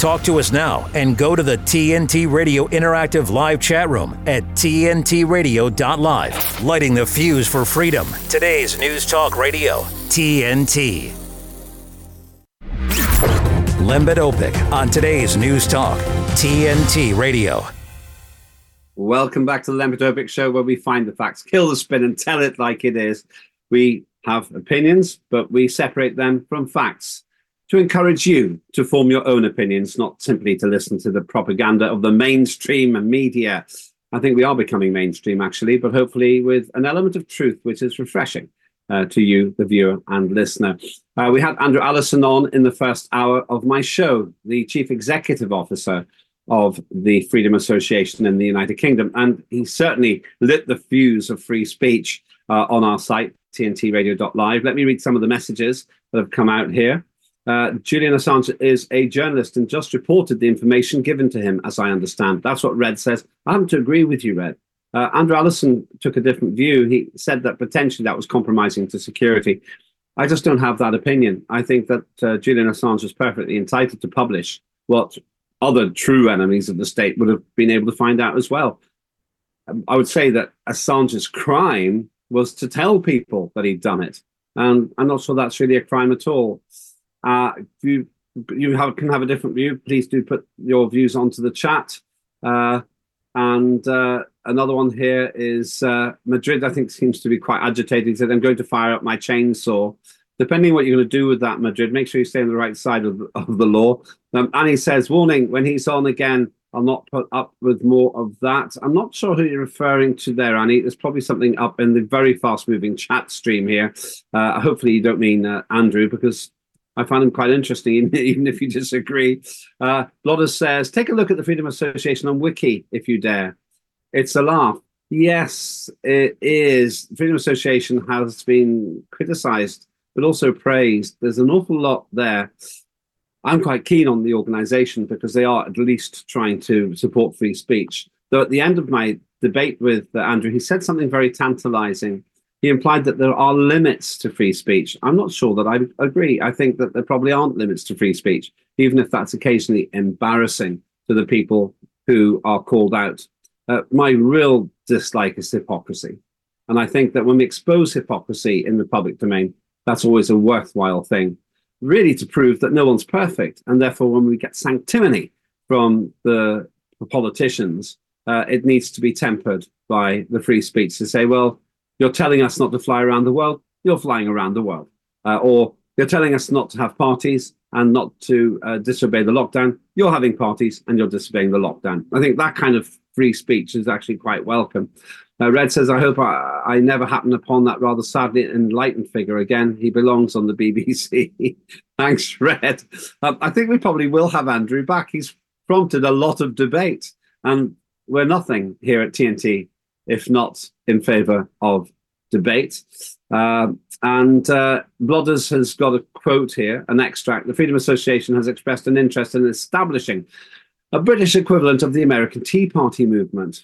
Talk to us now and go to the TNT Radio Interactive Live chat room at TNTRadio.live. Lighting the fuse for freedom. Today's News Talk Radio, TNT. Lembit Öpik on today's News Talk, TNT Radio. Welcome back to the Lembit Öpik Show, where we find the facts, kill the spin, and tell it like it is. We have opinions, but we separate them from facts to encourage you to form your own opinions, not simply to listen to the propaganda of the mainstream media. I think we are becoming mainstream, actually, but hopefully with an element of truth, which is refreshing uh, to you, the viewer and listener. Uh, we had Andrew Allison on in the first hour of my show, the chief executive officer of the Freedom Association in the United Kingdom. And he certainly lit the fuse of free speech uh, on our site, tntradio.live. Let me read some of the messages that have come out here. Uh, Julian Assange is a journalist and just reported the information given to him, as I understand. That's what Red says. I happen to agree with you, Red. Uh, Andrew Allison took a different view. He said that potentially that was compromising to security. I just don't have that opinion. I think that uh, Julian Assange was perfectly entitled to publish what other true enemies of the state would have been able to find out as well. I would say that Assange's crime was to tell people that he'd done it. And I'm not sure that's really a crime at all. Uh, if you you have, can have a different view, please do put your views onto the chat. Uh, and uh, another one here is uh, Madrid, I think, seems to be quite agitated. He said, I'm going to fire up my chainsaw. Depending what you're going to do with that, Madrid, make sure you stay on the right side of, of the law. Um, and he says, warning, when he's on again, I'll not put up with more of that. I'm not sure who you're referring to there, Annie. There's probably something up in the very fast moving chat stream here. Uh, hopefully, you don't mean uh, Andrew, because I find them quite interesting, even if you disagree. Uh, Blodders says, take a look at the Freedom Association on Wiki if you dare. It's a laugh. Yes, it is. Freedom Association has been criticized, but also praised. There's an awful lot there. I'm quite keen on the organization because they are at least trying to support free speech. Though at the end of my debate with Andrew, he said something very tantalizing. He implied that there are limits to free speech. I'm not sure that I agree. I think that there probably aren't limits to free speech, even if that's occasionally embarrassing to the people who are called out. Uh, my real dislike is hypocrisy. And I think that when we expose hypocrisy in the public domain, that's always a worthwhile thing really to prove that no one's perfect. And therefore, when we get sanctimony from the, politicians, uh, it needs to be tempered by the free speech to say, well, you're telling us not to fly around the world, you're flying around the world. Uh, or you're telling us not to have parties and not to uh, disobey the lockdown, you're having parties and you're disobeying the lockdown. I think that kind of free speech is actually quite welcome. Uh, Red says, I hope I, I, never happen upon that rather sadly enlightened figure again. He belongs on the BBC. Thanks, Red. Um, I think we probably will have Andrew back. He's prompted a lot of debate, and we're nothing here at TNT if not in favor of debate. Uh, and uh, Blodders has got a quote here, an extract. The Freedom Association has expressed an interest in establishing a British equivalent of the American Tea Party movement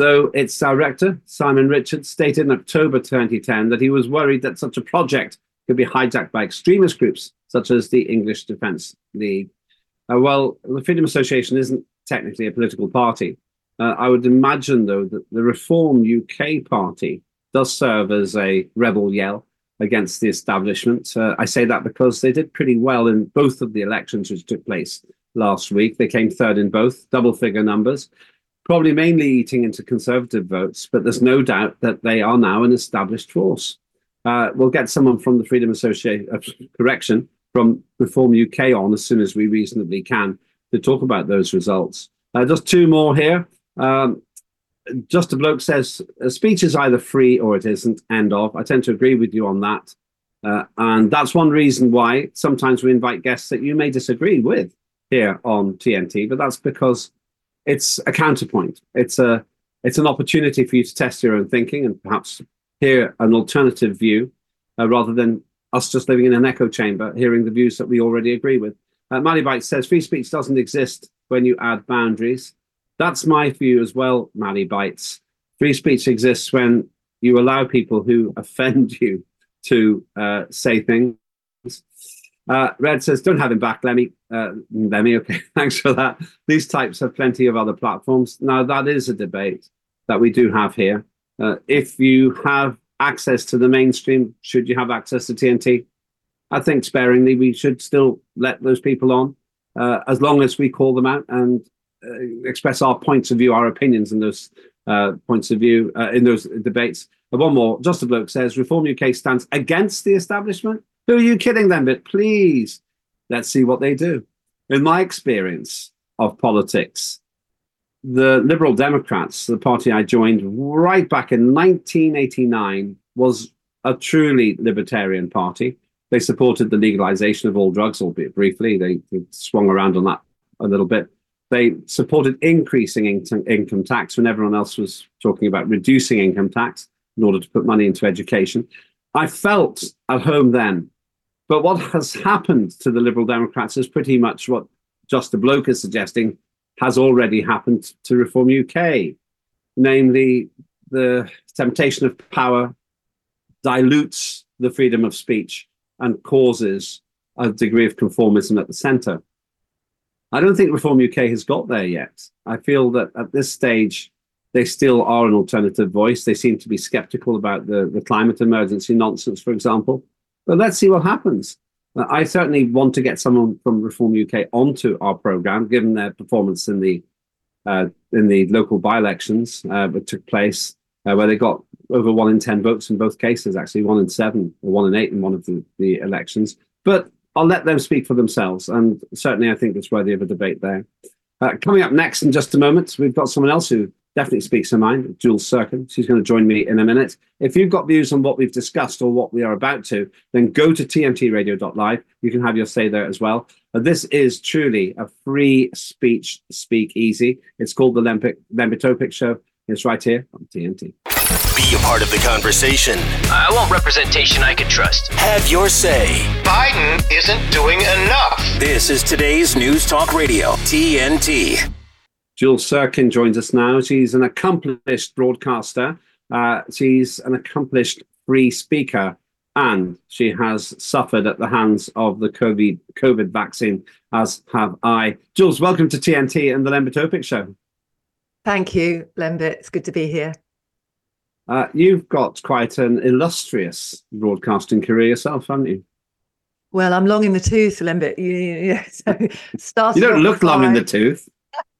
though its director, Simon Richards, stated in October 2010 that he was worried that such a project could be hijacked by extremist groups such as the English Defence League. Uh, well, the Freedom Association isn't technically a political party. Uh, I would imagine, though, that the Reform UK party does serve as a rebel yell against the establishment. Uh, I say that because they did pretty well in both of the elections which took place last week. They came third in both, double figure numbers probably mainly eating into conservative votes, but there's no doubt that they are now an established force. Uh, we'll get someone from the Freedom Association, uh, correction, from Reform UK on as soon as we reasonably can to talk about those results. Uh, just two more here. Um, just a bloke says a speech is either free or it isn't. End of. I tend to agree with you on that. Uh, and that's one reason why sometimes we invite guests that you may disagree with here on TNT, but that's because it's a counterpoint. It's a it's an opportunity for you to test your own thinking and perhaps hear an alternative view uh, rather than us just living in an echo chamber, hearing the views that we already agree with. Uh, says free speech doesn't exist when you add boundaries. That's my view as well, Malibites. Free speech exists when you allow people who offend you to uh, say things. Uh, Red says, don't have him back, Lemmy. Uh, Lemmy, okay, thanks for that. These types have plenty of other platforms. Now, that is a debate that we do have here. Uh, if you have access to the mainstream, should you have access to TNT? I think sparingly, we should still let those people on uh, as long as we call them out and express our points of view, our opinions in those uh, points of view, uh, in those debates. And one more, Just a Bloke says Reform UK stands against the establishment. Who are you kidding them? But please, let's see what they do. In my experience of politics, the Liberal Democrats, the party I joined right back in 1989, was a truly libertarian party. They supported the legalization of all drugs, albeit briefly. They, they swung around on that a little bit. They supported increasing in- income tax when everyone else was talking about reducing income tax in order to put money into education. I felt at home then. But what has happened to the Liberal Democrats is pretty much what Just a Bloke is suggesting has already happened to Reform UK. Namely, the temptation of power dilutes the freedom of speech and causes a degree of conformism at the centre. I don't think Reform UK has got there yet. I feel that at this stage, they still are an alternative voice. They seem to be skeptical about the, the climate emergency nonsense, for example. But let's see what happens. I certainly want to get someone from Reform UK onto our program, given their performance in the uh, in the local by-elections uh, that took place, uh, where they got over one in ten votes in both cases. Actually, one in seven or one in eight in one of the, the elections. But I'll let them speak for themselves, and certainly I think it's worthy of a debate there. Uh, coming up next in just a moment, we've got someone else who definitely speaks her mind, Jules Serkin. She's going to join me in a minute. If you've got views on what we've discussed or what we are about to, then go to tntradio.live. You can have your say there as well. But this is truly a free speech speak easy. It's called the Lempic, Lembit Öpik Show. It's right here on TNT. Be a part of the conversation. I want representation I can trust. Have your say. Biden isn't doing enough. This is today's News Talk Radio, TNT. Jules Serkin joins us now. She's an accomplished broadcaster. Uh, she's an accomplished free speaker, and she has suffered at the hands of the COVID COVID vaccine, as have I. Jules, welcome to TNT and the Lembit Öpik Show. Thank you, Lembit. It's good to be here. Uh, you've got quite an illustrious broadcasting career yourself, haven't you? Well, I'm long in the tooth, Lembit. You, yeah, so you don't look long in the tooth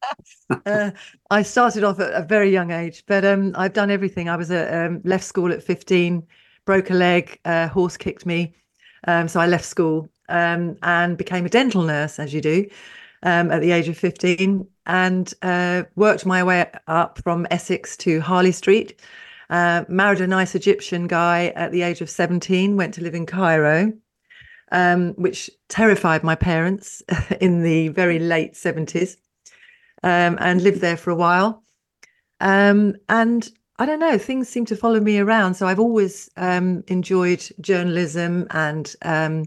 uh, I started off at a very young age, but um, I've done everything. I was at um, left school at 15, broke a leg, uh, horse kicked me, um, so I left school um, and became a dental nurse, as you do, um, at the age of 15, and uh, worked my way up from Essex to Harley Street. Uh, married a nice Egyptian guy at the age of 17, went to live in Cairo. Um, which terrified my parents in the very late 70s um, and lived there for a while. Um, and I don't know, things seem to follow me around. So I've always um, enjoyed journalism. And um,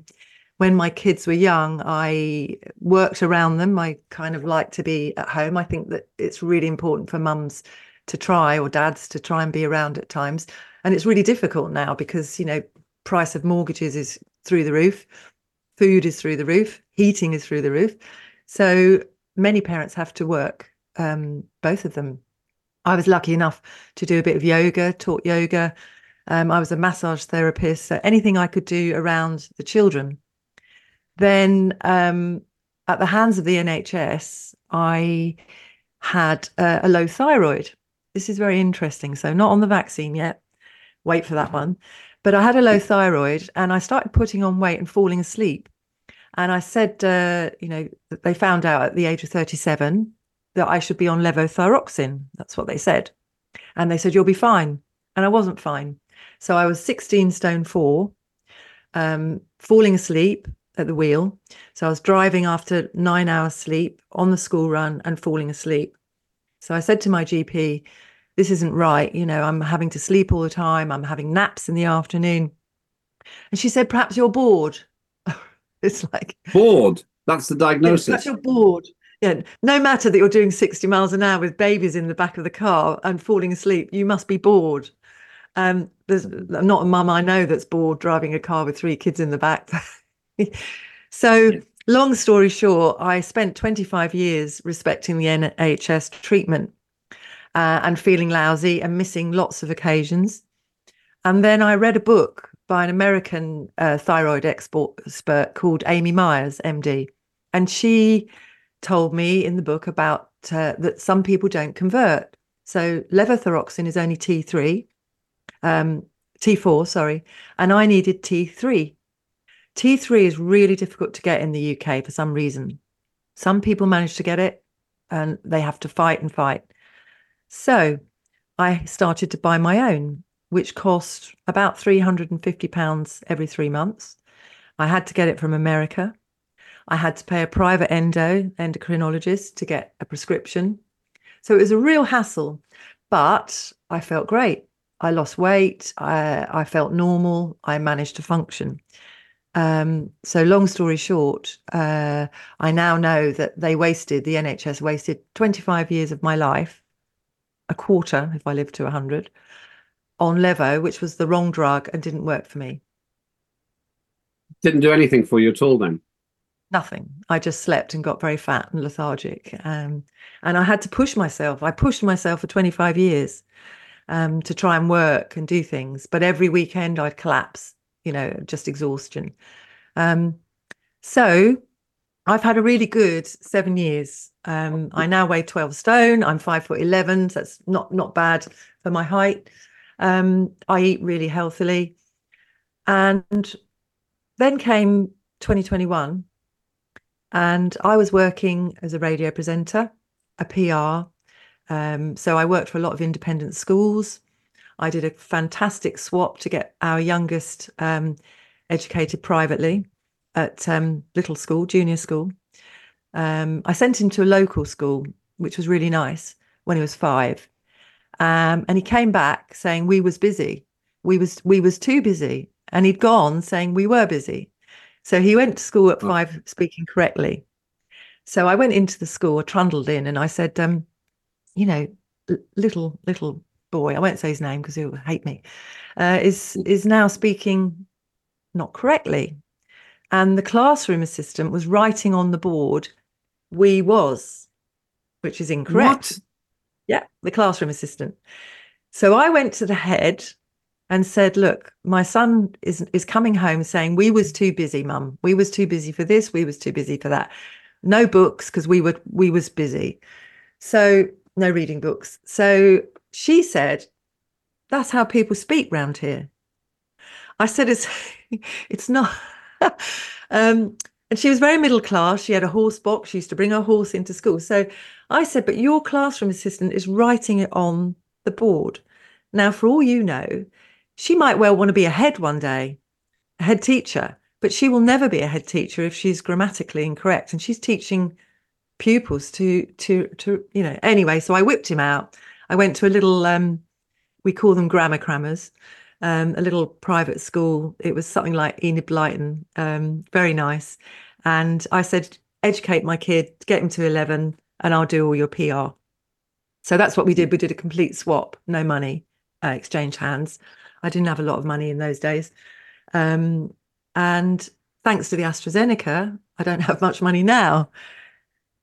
when my kids were young, I worked around them. I kind of like to be at home. I think that it's really important for mums to try or dads to try and be around at times. And it's really difficult now because, you know, price of mortgages is through the roof, food is through the roof, heating is through the roof. So many parents have to work, um, both of them. I was lucky enough to do a bit of yoga, taught yoga. Um, I was a massage therapist, so anything I could do around the children. Then, um, at the hands of the NHS, I had uh, a low thyroid. This is very interesting. So, not on the vaccine yet. Wait for that one. But I had a low thyroid and I started putting on weight and falling asleep. And I said, uh, you know, they found out at the age of 37 that I should be on levothyroxine. That's what they said. And they said, you'll be fine. And I wasn't fine. So I was 16 stone four, um, falling asleep at the wheel. So I was driving after nine hours sleep on the school run and falling asleep. So I said to my GP, this isn't right. You know, I'm having to sleep all the time. I'm having naps in the afternoon. And she said, perhaps you're bored. It's like bored. That's the diagnosis. you're bored. Yeah. No matter that you're doing 60 miles an hour with babies in the back of the car and falling asleep, you must be bored. Um, there's not a mum I know that's bored driving a car with three kids in the back. So, long story short, I spent 25 years respecting the NHS treatment uh, and feeling lousy and missing lots of occasions. And then I read a book by an American uh, thyroid expert called Amy Myers, MD. And she told me in the book about uh, that some people don't convert. So levothyroxine is only T3, um, T4, sorry, and I needed T3. T3 is really difficult to get in the UK for some reason. Some people manage to get it and they have to fight and fight. So I started to buy my own, which cost about £350 every three months. I had to get it from America. I had to pay a private endo endocrinologist to get a prescription. So it was a real hassle, but I felt great. I lost weight. I, I felt normal. I managed to function. Um, so, long story short, uh, I now know that they wasted, the NHS wasted 25 years of my life, a quarter if I lived to 100, on Levo, which was the wrong drug and didn't work for me. Didn't do anything for you at all then? Nothing. I just slept and got very fat and lethargic. Um, and I had to push myself. I pushed myself for 25 years um, to try and work and do things. But every weekend I'd collapse, you know, just exhaustion. Um, so I've had a really good seven years. Um, I now weigh 12 stone. I'm five foot 11. So that's not, not bad for my height. Um, I eat really healthily. And then came 2021 and I was working as a radio presenter, a PR. Um, so I worked for a lot of independent schools. I did a fantastic swap to get our youngest um, educated privately at um, little school, junior school. Um, I sent him to a local school, which was really nice when he was five. Um, and he came back saying we was busy. We was we was too busy. And he'd gone saying we were busy. So he went to school at five, speaking correctly. So I went into the school, I trundled in, and I said, um, you know, little little boy, I won't say his name because he'll hate me, uh, is is now speaking not correctly, and the classroom assistant was writing on the board, "We was," which is incorrect. What? Yeah, the classroom assistant. So I went to the head and said, "Look, my son is is coming home saying we was too busy, mum. We was too busy for this. We was too busy for that. No books because we were we was busy. So no reading books. So she said, "That's how people speak round here." I said, "It's it's not." um, and she was very middle class. She had a horse box. She used to bring her horse into school. So I said, "But your classroom assistant is writing it on the board." Now, for all you know, she might well want to be a head one day, a head teacher, but she will never be a head teacher if she's grammatically incorrect. And she's teaching pupils to to to you know. Anyway, so I whipped him out. I went to a little um, we call them grammar crammers, um, a little private school. It was something like Enid Blyton, um, very nice. And I said, educate my kid, get him to eleven, and I'll do all your PR. So that's what we did. We did a complete swap, no money, uh, exchange hands. I didn't have a lot of money in those days. Um, and thanks to the AstraZeneca, I don't have much money now.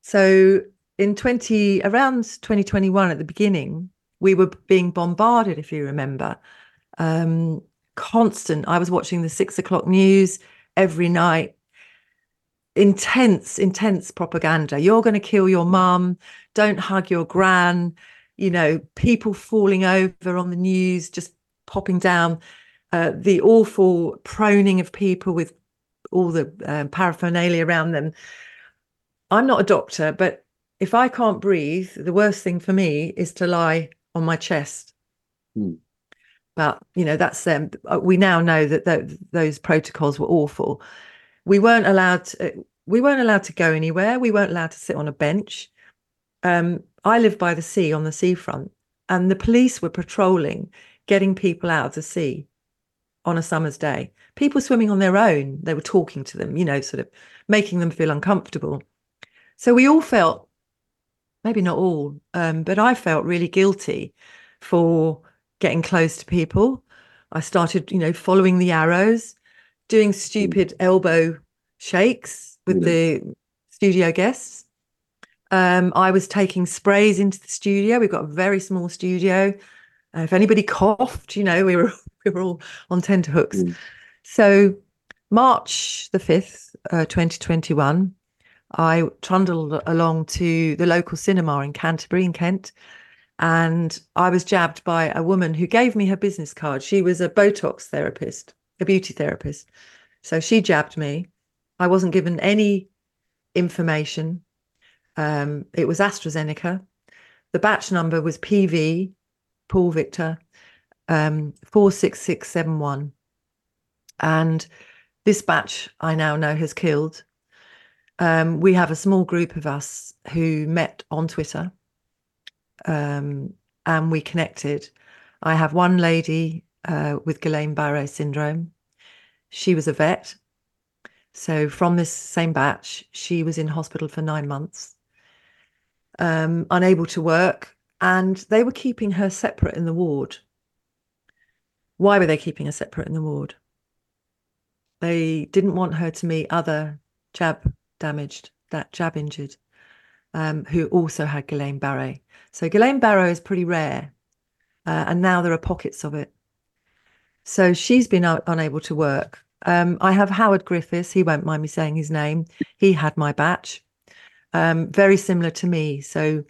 So in 20 around 2021 at the beginning, we were being bombarded, if you remember. Um, constant. I was watching the six o'clock news every night. Intense, intense propaganda. You're going to kill your mum. Don't hug your gran. You know, people falling over on the news, just popping down, uh, the awful proning of people with all the uh, paraphernalia around them. I'm not a doctor, but if I can't breathe, the worst thing for me is to lie on my chest. Hmm. But you know, that's them. Um, we now know that th- those protocols were awful. We weren't allowed. To, we weren't allowed to go anywhere. We weren't allowed to sit on a bench. Um, I live by the sea on the seafront, and the police were patrolling getting people out of the sea on a summer's day. People swimming on their own, they were talking to them, you know, sort of making them feel uncomfortable. So we all felt, maybe not all, um, but I felt really guilty for getting close to people. I started, you know, following the arrows, doing stupid elbow shakes with the studio guests. Um, I was taking sprays into the studio. We've got a very small studio. Uh, if anybody coughed, you know, we were we were all on tenterhooks. Mm. So March the fifth, uh, twenty twenty one, I trundled along to the local cinema in Canterbury, in Kent, and I was jabbed by a woman who gave me her business card. She was a Botox therapist, a beauty therapist. So she jabbed me. I wasn't given any information. Um, it was AstraZeneca. The batch number was PV, Paul Victor, um, 46671. And this batch I now know has killed. Um, we have a small group of us who met on Twitter um, and we connected. I have one lady uh, with Guillain Barre syndrome. She was a vet. So from this same batch, she was in hospital for nine months, um, unable to work, and they were keeping her separate in the ward. Why were they keeping her separate in the ward? They didn't want her to meet other jab damaged, that jab injured, um, who also had Guillain Barre. So Guillain Barre is pretty rare, uh, and now there are pockets of it. So she's been un- unable to work. Um, I have Howard Griffiths. He won't mind me saying his name. He had my batch, um, very similar to me. So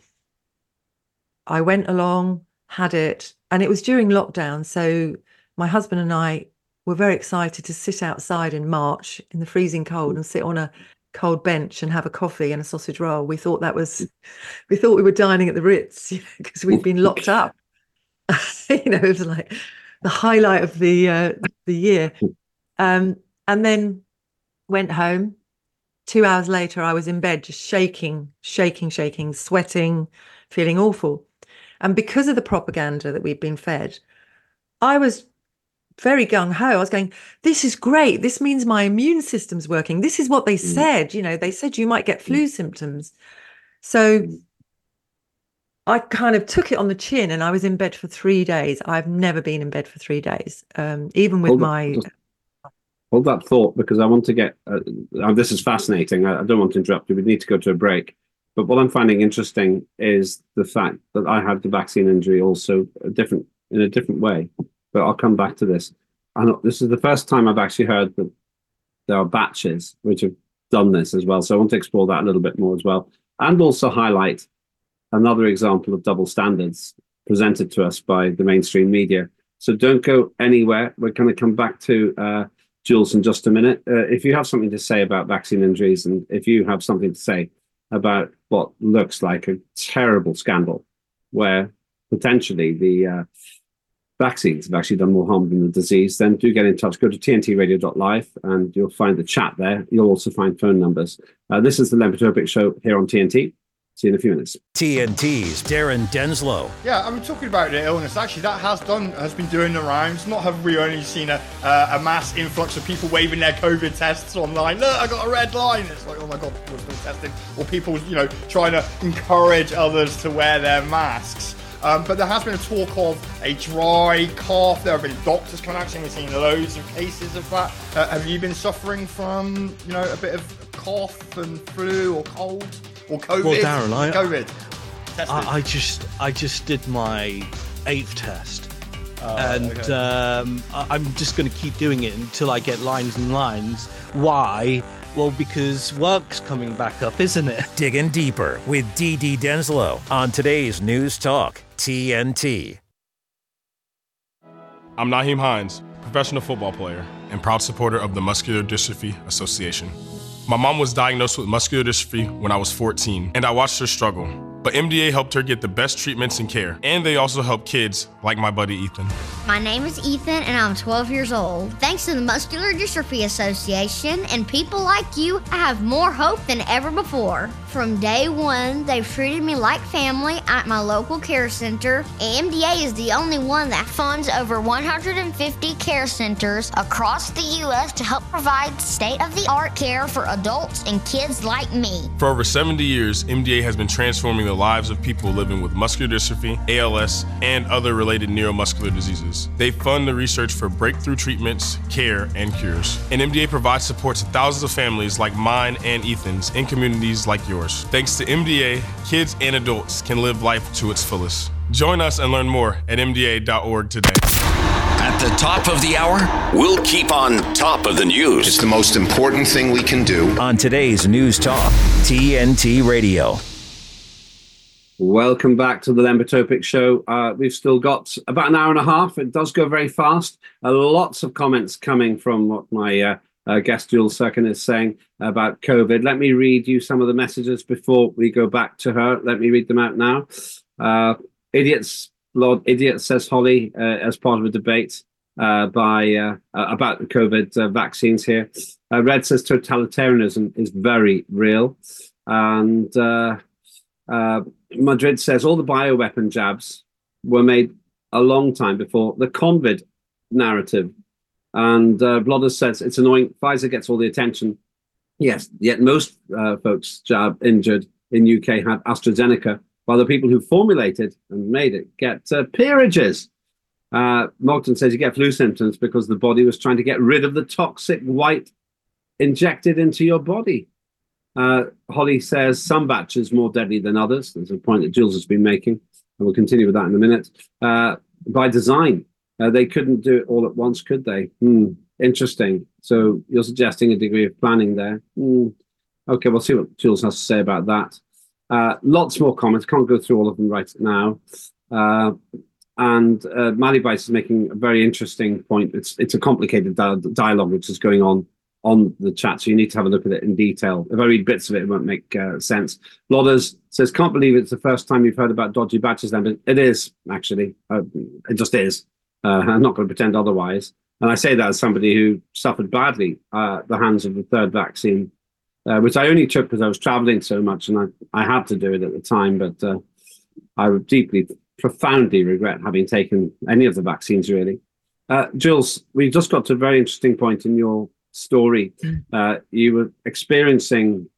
I went along, had it, and it was during lockdown. So my husband and I were very excited to sit outside in March in the freezing cold and sit on a cold bench and have a coffee and a sausage roll. We thought that was, we thought we were dining at the Ritz because we'd been locked up. you know, it was like the highlight of the uh, the year. Um, and then went home. Two hours later, I was in bed, just shaking, shaking, shaking, sweating, feeling awful. And because of the propaganda that we'd been fed, I was very gung ho. I was going, this is great. This means my immune system's working. This is what they Mm. said. You know, they said you might get flu symptoms. So I kind of took it on the chin and I was in bed for three days. I've never been in bed for three days, um, even with Hold my. just hold that thought because I want to get. Uh, uh, this is fascinating. I, I don't want to interrupt you. We need to go to a break. But what I'm finding interesting is the fact that I had the vaccine injury also a different in a different way. But I'll come back to this. And this is the first time I've actually heard that there are batches which have done this as well. So I want to explore that a little bit more as well, and also highlight another example of double standards presented to us by the mainstream media. So don't go anywhere. We're going to come back to uh, Jules in just a minute. Uh, if you have something to say about vaccine injuries, and if you have something to say about what looks like a terrible scandal, where potentially the uh, vaccines have actually done more harm than the disease, then do get in touch. Go to tntradio.live and you'll find the chat there. You'll also find phone numbers. Uh, this is the Len Show here on TNT. See you in a few minutes. TNT's Darren Denslow. Yeah, I'm talking about the illness. Actually, that has done has been doing the rounds. Not have we only seen a uh, a mass influx of people waving their COVID tests online. Look, I got a red line. It's like, oh my god, we're still testing. Or people, you know, trying to encourage others to wear their masks. Um, but there has been a talk of a dry cough. There have been doctors coming out saying we've seen loads of cases of that. Uh, have you been suffering from, you know, a bit of cough and flu or cold or COVID? Well, Darren, I- COVID. I, I just I just did my eighth test, Oh, and okay. um, I, I'm just going to keep doing it until I get lines and lines. Why? Well, because work's coming back up, isn't it? Digging deeper with DD Denslow on today's News Talk TNT. I'm Nyheim Hines, professional football player and proud supporter of the Muscular Dystrophy Association. My mom was diagnosed with muscular dystrophy when I was 14, and I watched her struggle. But MDA helped her get the best treatments and care, and they also help kids like my buddy Ethan. My name is Ethan and I'm 12 years old. Thanks to the Muscular Dystrophy Association and people like you, I have more hope than ever before. From day one, they've treated me like family at my local care center. AMDA is the only one that funds over 150 care centers across the U.S. to help provide state of the art care for adults and kids like me. For over 70 years, MDA has been transforming the the lives of people living with muscular dystrophy, ALS, and other related neuromuscular diseases. They fund the research for breakthrough treatments, care, and cures. And MDA provides support to thousands of families like mine and Ethan's in communities like yours. Thanks to MDA, kids and adults can live life to its fullest. Join us and learn more at MDA.org today. At the top of the hour, we'll keep on top of the news. It's the most important thing we can do. On today's News Talk, TNT Radio. Welcome back to the Lembit Öpik Show. Uh, we've still got about an hour and a half. It does go very fast. Uh, lots of comments coming from what my uh, uh, guest Jules Serkin is saying about COVID. Let me read you some of the messages before we go back to her. Let me read them out now. Uh, idiots, Lord Idiot says Holly uh, as part of a debate uh, by about the COVID vaccines here. Red says totalitarianism is very real, and Madrid says all the bioweapon jabs were made a long time before the COVID narrative. And uh, says it's annoying. Pfizer gets all the attention. Yes, yet most folks jab injured in UK had AstraZeneca while the people who formulated and made it get uh, peerages. Uh, Mogton says you get flu symptoms because the body was trying to get rid of the toxic white injected into your body. Uh, Holly says some batches more deadly than others. There's a point that Jules has been making, and we'll continue with that in a minute. Uh, by design, uh, they couldn't do it all at once, could they? Hmm, interesting. So you're suggesting a degree of planning there. Hmm. Okay, we'll see what Jules has to say about that. Uh, lots more comments. Can't go through all of them right now. Uh, and uh, Bice is making a very interesting point. It's it's a complicated di- dialogue which is going on on the chat, so you need to have a look at it in detail. If I read bits of it, it won't make uh, sense. Lodders says, "Can't believe it's the first time you've heard about dodgy batches." Then, but it is actually. Uh, it just is. Uh, I'm not going to pretend otherwise. And I say that as somebody who suffered badly at the hands of the third vaccine uh, which I only took because I was traveling so much and I, I had to do it at the time. But uh, I would deeply, profoundly regret having taken any of the vaccines, really. Uh, Jules, we just got to a very interesting point in your story. Mm. Uh, you were experiencing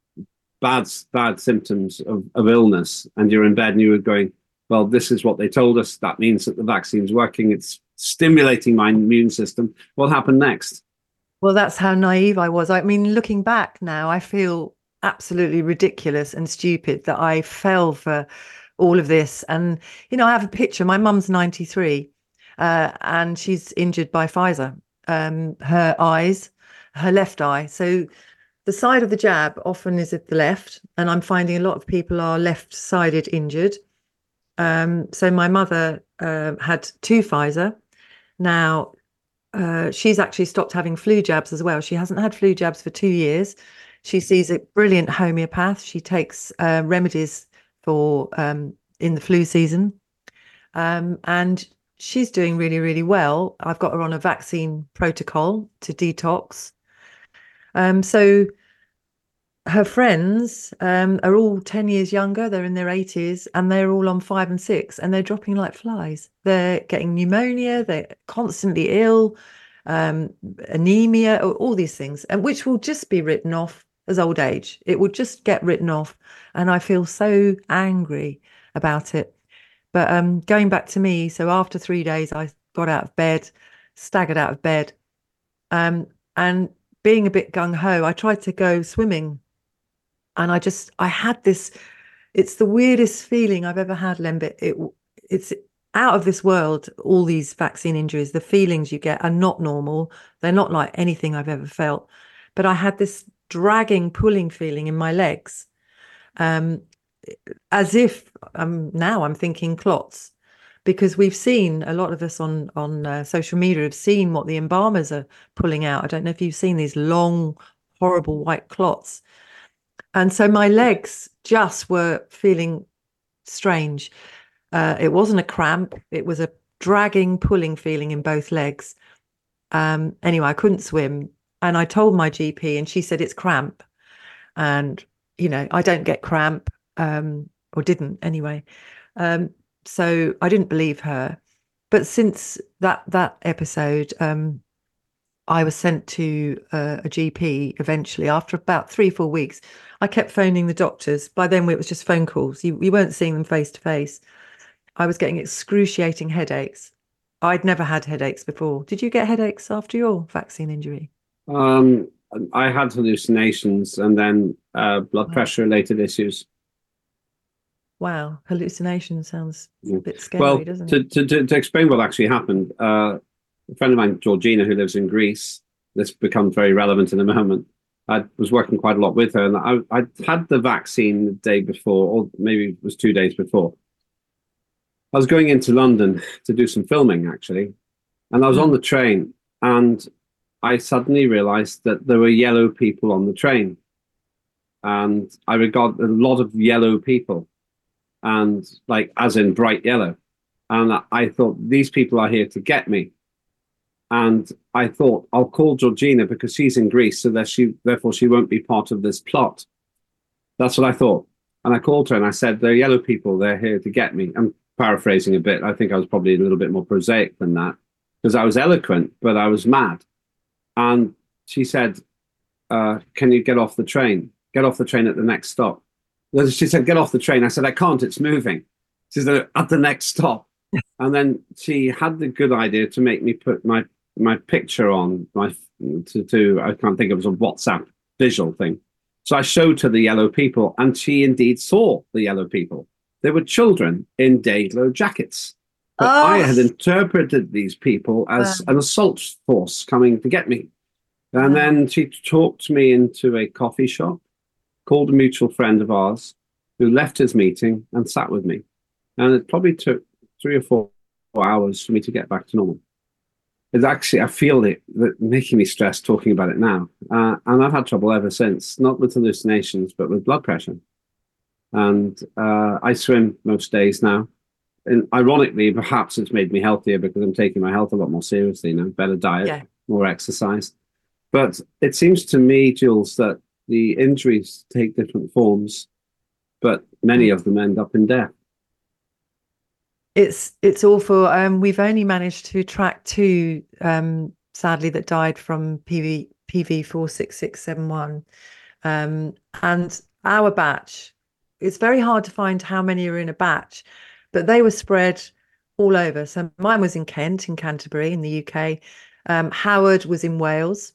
bad, bad symptoms of, of illness, and you're in bed and you were going, Well, this is what they told us. That means that the vaccine's working. It's stimulating my immune system. What happened next? Well, that's how naive I was. I mean, looking back now, I feel absolutely ridiculous and stupid that I fell for all of this. And, you know, I have a picture. My mum's 93 uh, and she's injured by Pfizer. Um, her eyes, her left eye. So the side of the jab often is at the left. And I'm finding a lot of people are left sided injured. Um, so my mother uh, had two Pfizer. Now, uh, she's actually stopped having flu jabs as well. She hasn't had flu jabs for two years. She sees a brilliant homeopath. She takes uh, remedies for um, in the flu season, um, and she's doing really, really well. I've got her on a vaccine protocol to detox. Um, so her friends um, are all 10 years younger they're in their 80s and they're all on five and six and they're dropping like flies. They're getting pneumonia they're constantly ill um, anemia all these things and which will just be written off as old age. It will just get written off and i feel so angry about it. But um, going back to me so after three days i got out of bed staggered out of bed um, and being a bit gung-ho i tried to go swimming and I just I had this. It's the weirdest feeling I've ever had, Lembit. It it's out of this world. All these vaccine injuries, the feelings you get are not normal. They're not like anything I've ever felt. But I had this dragging, pulling feeling in my legs, um, as if um, now I'm thinking clots, because we've seen a lot of us on on uh, social media have seen what the embalmers are pulling out. I don't know if you've seen these long, horrible white clots and so my legs just were feeling strange. Uh, it wasn't a cramp, it was a dragging, pulling feeling in both legs. Um, anyway, I couldn't swim. And I told my GP, and she said it's cramp. And, you know, I don't get cramp, um, or didn't anyway. Um, so I didn't believe her. But since that that episode, um, I was sent to uh, a GP eventually after about three, four weeks. I kept phoning the doctors. By then, it was just phone calls. You, you weren't seeing them face to face. I was getting excruciating headaches. I'd never had headaches before. Did you get headaches after your vaccine injury? Um, I had hallucinations and then uh, blood pressure related issues. Wow, hallucination sounds a bit scary, well, doesn't to, it? to, to, to explain what actually happened, uh, a friend of mine, Georgina, who lives in Greece, this becomes very relevant in a moment. I was working quite a lot with her, and I I had the vaccine the day before, or maybe it was two days before. I was going into London to do some filming actually, and I was on the train, and I suddenly realised that there were yellow people on the train, and I regard a lot of yellow people, and like as in bright yellow, and I thought these people are here to get me, and I thought I'll call Georgina because she's in Greece, so that she therefore she won't be part of this plot. That's what I thought, and I called her and I said, "They're yellow people. They're here to get me." I'm paraphrasing a bit. I think I was probably a little bit more prosaic than that because I was eloquent, but I was mad. And she said, uh, "Can you get off the train? Get off the train at the next stop." She said, "Get off the train." I said, "I can't. It's moving." She said, "At the next stop." and then she had the good idea to make me put my my picture on my to, do. I can't think it was a WhatsApp visual thing. So I showed her the yellow people, and she indeed saw the yellow people. They were children in day-glow jackets. But oh. I had Oh. interpreted these people as Wow. an assault force coming to get me. And then she talked me into a coffee shop, called a mutual friend of ours who left his meeting and sat with me. And it probably took three or four hours for me to get back to normal. It's actually, I feel it that making me stressed talking about it now. Uh, and I've had trouble ever since, not with hallucinations, but with blood pressure. And uh, I swim most days now. And ironically, perhaps it's made me healthier because I'm taking my health a lot more seriously now, better diet, Yeah. more exercise. But it seems to me, Jules, that the injuries take different forms, but many of them end up in death. It's it's awful. Um, we've only managed to track two, um, sadly, that died from PV PV four six six seven one, um, and our batch. It's very hard to find how many are in a batch, but they were spread all over. So mine was in Kent, in Canterbury, in the UK. Um, Howard was in Wales.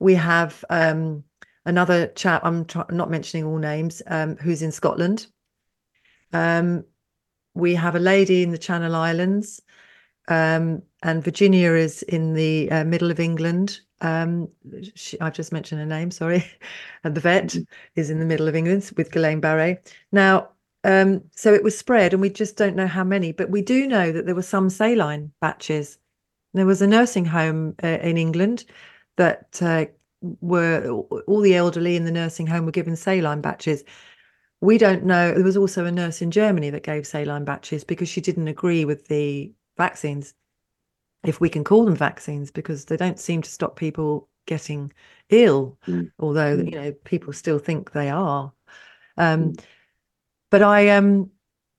We have um, another chap. I'm try- not mentioning all names. Um, who's in Scotland. Um, we have a lady in the Channel Islands, um, and Virginia is in the uh, middle of England. Um, she, I've just mentioned her name, sorry. and the vet is in the middle of England with Guillain Barre. Now, um, so it was spread, and we just don't know how many, but we do know that there were some saline batches. There was a nursing home uh, in England that uh, were all the elderly in the nursing home were given saline batches. We don't know. There was also a nurse in Germany that gave saline batches because she didn't agree with the vaccines, if we can call them vaccines, because they don't seem to stop people getting ill, Mm. although Mm. you know people still think they are. Um, but I um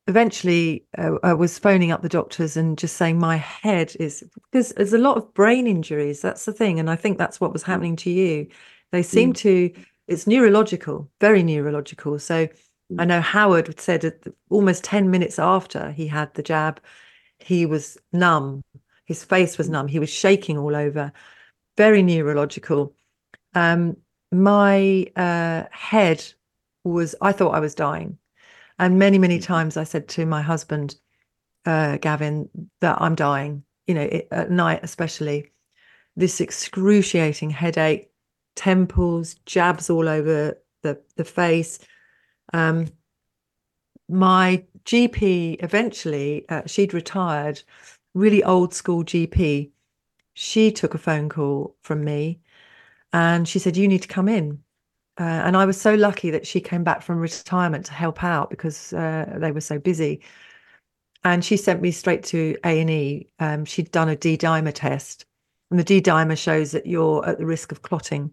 eventually uh, I was phoning up the doctors and just saying my head is because there's a lot of brain injuries. That's the thing, and I think that's what was happening to you. They seem to. It's neurological, very neurological. So I know Howard said that almost ten minutes after he had the jab, he was numb. His face was numb. He was shaking all over. Very neurological. Um, my uh, head was. I thought I was dying. And many, many times I said to my husband, uh, Gavin, that I'm dying, you know, it, at night especially. This excruciating headache, temples, jabs all over the, the face. Um, my GP eventually, uh, she'd retired, really old school GP. She took a phone call from me and she said, You need to come in. Uh, and I was so lucky that she came back from retirement to help out because uh, they were so busy. And she sent me straight to A and E. Um, she'd done a D dimer test, and the D dimer shows that you're at the risk of clotting.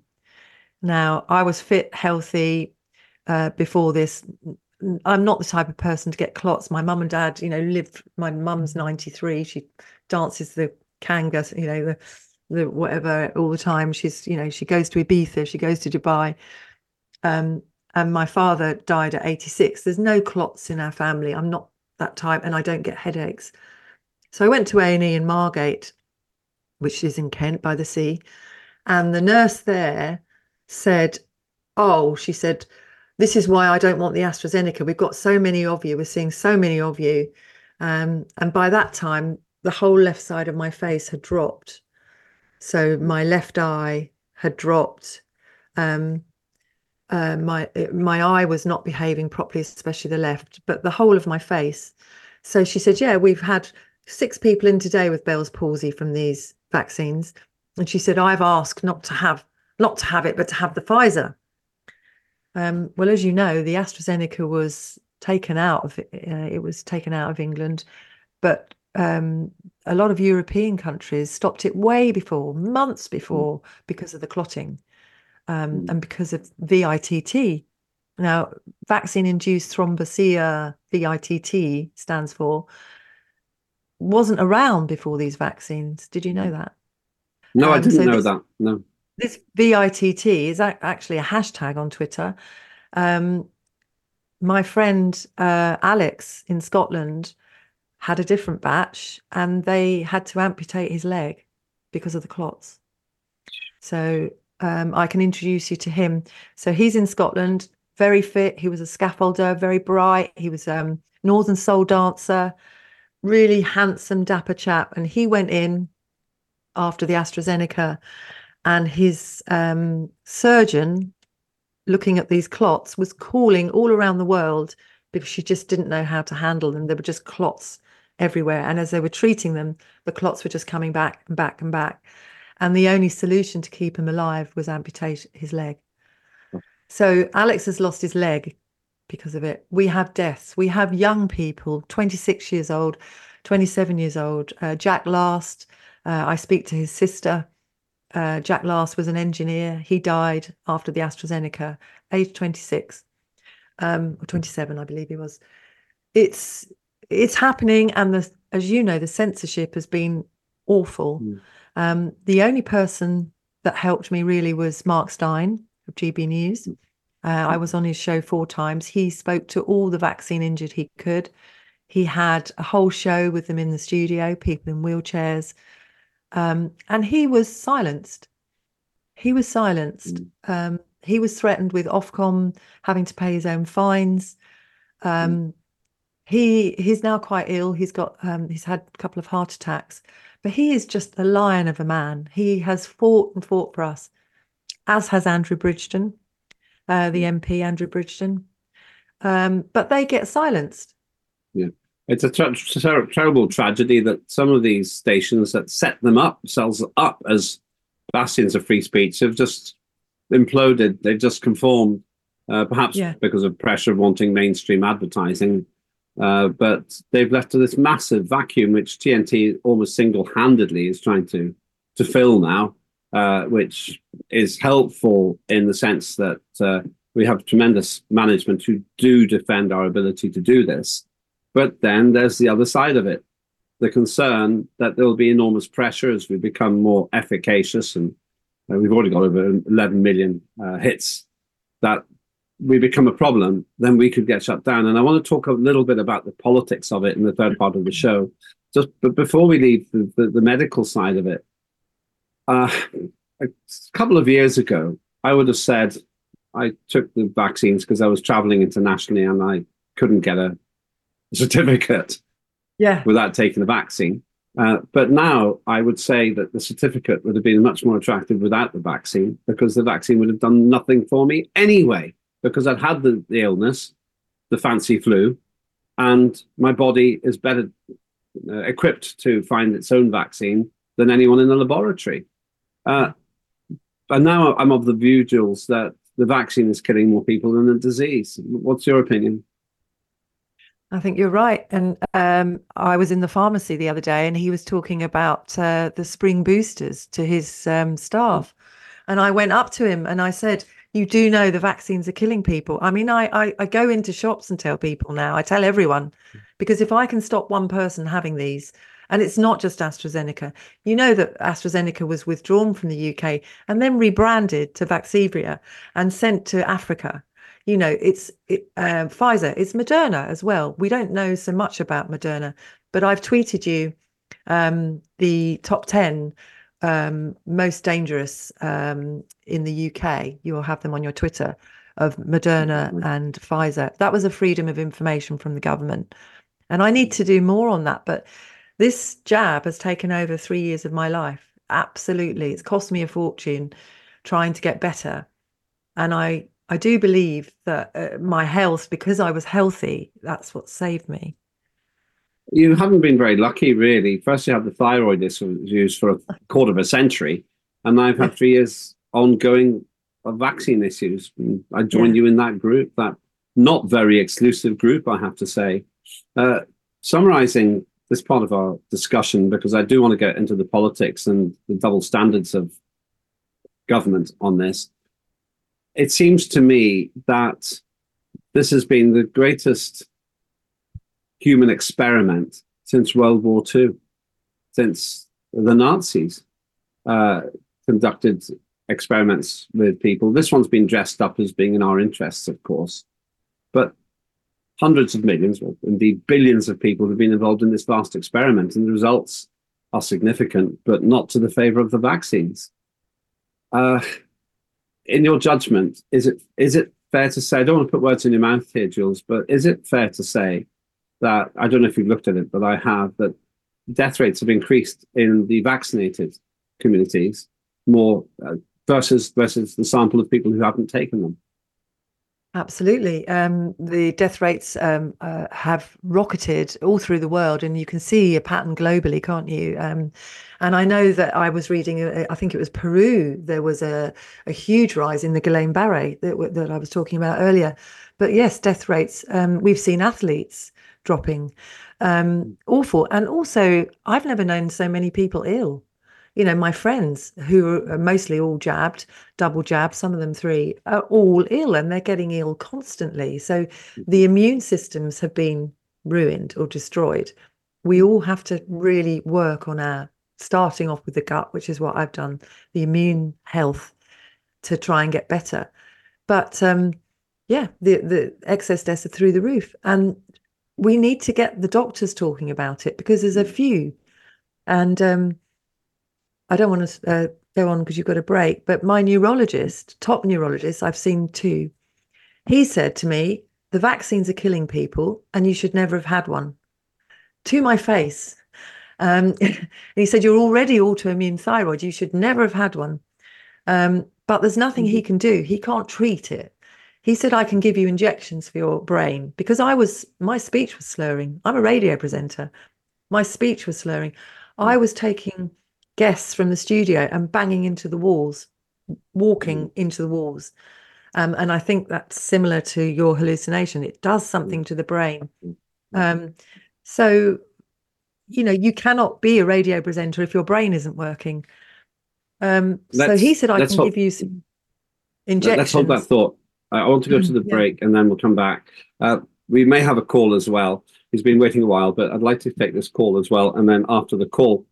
Now, I was fit, healthy uh, before this. I'm not the type of person to get clots. My mum and dad, you know, lived. My mum's 93. She dances the conga, you know, the the whatever all the time. She's, you know, she goes to Ibiza, she goes to Dubai. Um, and my father died at 86. There's no clots in our family. I'm not that type, and I don't get headaches. So I went to A&E in Margate, which is in Kent by the sea, and the nurse there said, "Oh, she said, this is why I don't want the AstraZeneca. We've got so many of you. We're seeing so many of you." Um, and by that time, the whole left side of my face had dropped. So my left eye had dropped. Um, uh, my my eye was not behaving properly, especially the left, but the whole of my face. So she said, "Yeah, we've had six people in today with Bell's palsy from these vaccines," and she said, "I've asked not to have not to have it, but to have the Pfizer." Um, well, as you know, the AstraZeneca was taken out of it. Uh, it was taken out of England, but um, a lot of European countries stopped it way before, months before, because of the clotting um, and because of VITT. Now, vaccine induced thrombocythemia, VITT stands for, wasn't around before these vaccines. Did you know that? No, I Um, didn't so know this- that. No. This VITT is actually a hashtag on Twitter. Um, my friend uh, Alex in Scotland had a different batch and they had to amputate his leg because of the clots. So um, I can introduce you to him. So he's in Scotland, very fit. He was a scaffolder, very bright. He was um, Northern Soul dancer, really handsome, dapper chap. And he went in after the AstraZeneca, and his um, surgeon, looking at these clots, was calling all around the world because she just didn't know how to handle them. There were just clots everywhere. And as they were treating them, the clots were just coming back and back and back. And the only solution to keep him alive was amputate his leg. So Alex has lost his leg because of it. We have deaths. We have young people, 26 years old, 27 years old. Uh, Jack Last, uh, I speak to his sister. Uh, Jack Last was an engineer. He died after the AstraZeneca, age 26, um, or 27, I believe he was. It's it's happening, and the as you know, the censorship has been awful. Um, the only person that helped me really was Mark Steyn of GB News. Uh, I was on his show four times. He spoke to all the vaccine injured he could. He had a whole show with them in the studio, people in wheelchairs, um, and he was silenced. He was silenced. Um, he was threatened with Ofcom having to pay his own fines. Um, he he's now quite ill. He's got um, he's had a couple of heart attacks, but he is just a lion of a man. He has fought and fought for us, as has Andrew Bridgeton, uh, the MP Andrew Bridgeton. Um, but they get silenced. Yeah. It's a ter- ter- terrible tragedy that some of these stations that set them up, themselves up as bastions of free speech, have just imploded. They've just conformed, uh, perhaps Yeah. because of pressure of wanting mainstream advertising. Uh, but they've left this massive vacuum, which TNT almost single-handedly is trying to to fill now, uh, which is helpful in the sense that uh, we have tremendous management who do defend our ability to do this. But then there's the other side of it the concern that there will be enormous pressure as we become more efficacious. And uh, we've already got over 11 million uh, hits that we become a problem, then we could get shut down. And I want to talk a little bit about the politics of it in the third part of the show. Just but before we leave the, the, the medical side of it, uh, a couple of years ago, I would have said I took the vaccines because I was traveling internationally and I couldn't get a certificate Yeah. without taking the vaccine. Uh, but now I would say that the certificate would have been much more attractive without the vaccine because the vaccine would have done nothing for me anyway, because I'd had the, the illness, the fancy flu, and my body is better uh, equipped to find its own vaccine than anyone in the laboratory. Uh, but now I'm of the view, Jules, that the vaccine is killing more people than the disease. What's your opinion? I think you're right. And um, I was in the pharmacy the other day and he was talking about uh, the spring boosters to his um, staff. And I went up to him and I said, You do know the vaccines are killing people. I mean, I, I, I go into shops and tell people now, I tell everyone, because if I can stop one person having these, And it's not just AstraZeneca. You know that AstraZeneca was withdrawn from the UK and then rebranded to Vaxzevria and sent to Africa. You know, it's it, uh, Pfizer, it's Moderna as well. We don't know so much about Moderna, but I've tweeted you um, the top 10 um, most dangerous um, in the UK. You'll have them on your Twitter of Moderna mm-hmm. and Pfizer. That was a freedom of information from the government. And I need to do more on that. But this jab has taken over three years of my life. Absolutely. It's cost me a fortune trying to get better. And I, I do believe that uh, my health, because I was healthy, that's what saved me. You haven't been very lucky, really. First, you had the thyroid issues for a quarter of a century, and I've had three years ongoing of vaccine issues. I joined yeah. you in that group, that not very exclusive group, I have to say. Uh, summarizing this part of our discussion, because I do want to get into the politics and the double standards of government on this, it seems to me that this has been the greatest human experiment since World War II, since the Nazis uh, conducted experiments with people. This one's been dressed up as being in our interests, of course, but hundreds of millions, indeed billions of people have been involved in this vast experiment, and the results are significant, but not to the favor of the vaccines. Uh, in your judgment, is it is it fair to say? I don't want to put words in your mouth here, Jules, but is it fair to say that I don't know if you've looked at it, but I have that death rates have increased in the vaccinated communities more uh, versus versus the sample of people who haven't taken them. Absolutely. Um, the death rates um, uh, have rocketed all through the world, and you can see a pattern globally, can't you? Um, and I know that I was reading, uh, I think it was Peru, there was a, a huge rise in the Guillain Barre that, that I was talking about earlier. But yes, death rates, um, we've seen athletes dropping. Um, awful. And also, I've never known so many people ill. You know, my friends who are mostly all jabbed, double jabbed, some of them three, are all ill and they're getting ill constantly. So the immune systems have been ruined or destroyed. We all have to really work on our starting off with the gut, which is what I've done, the immune health to try and get better. But um, yeah, the the excess deaths are through the roof, and we need to get the doctors talking about it because there's a mm. few. And um, I don't want to uh, go on because you've got a break, but my neurologist, top neurologist, I've seen two, he said to me, the vaccines are killing people and you should never have had one to my face. Um, and he said, You're already autoimmune thyroid. You should never have had one. Um, but there's nothing he mm-hmm. can do. He can't treat it he said i can give you injections for your brain. Because i was my speech was slurring. I'm a radio presenter. My speech was slurring. I hmm. was taking guests from the studio and banging into the walls walking mm. into the walls. Um, and i think that's similar to your hallucination. It does something to the brain. Hmm. um, so you know you cannot be a radio presenter if your brain isn't working. Um, so he said i can give you some injections let's hold that thought I want to go to the break and then we'll come back. Uh, we may have a call as well. He's been waiting a while, but I'd like to take this call as well. And then after the call,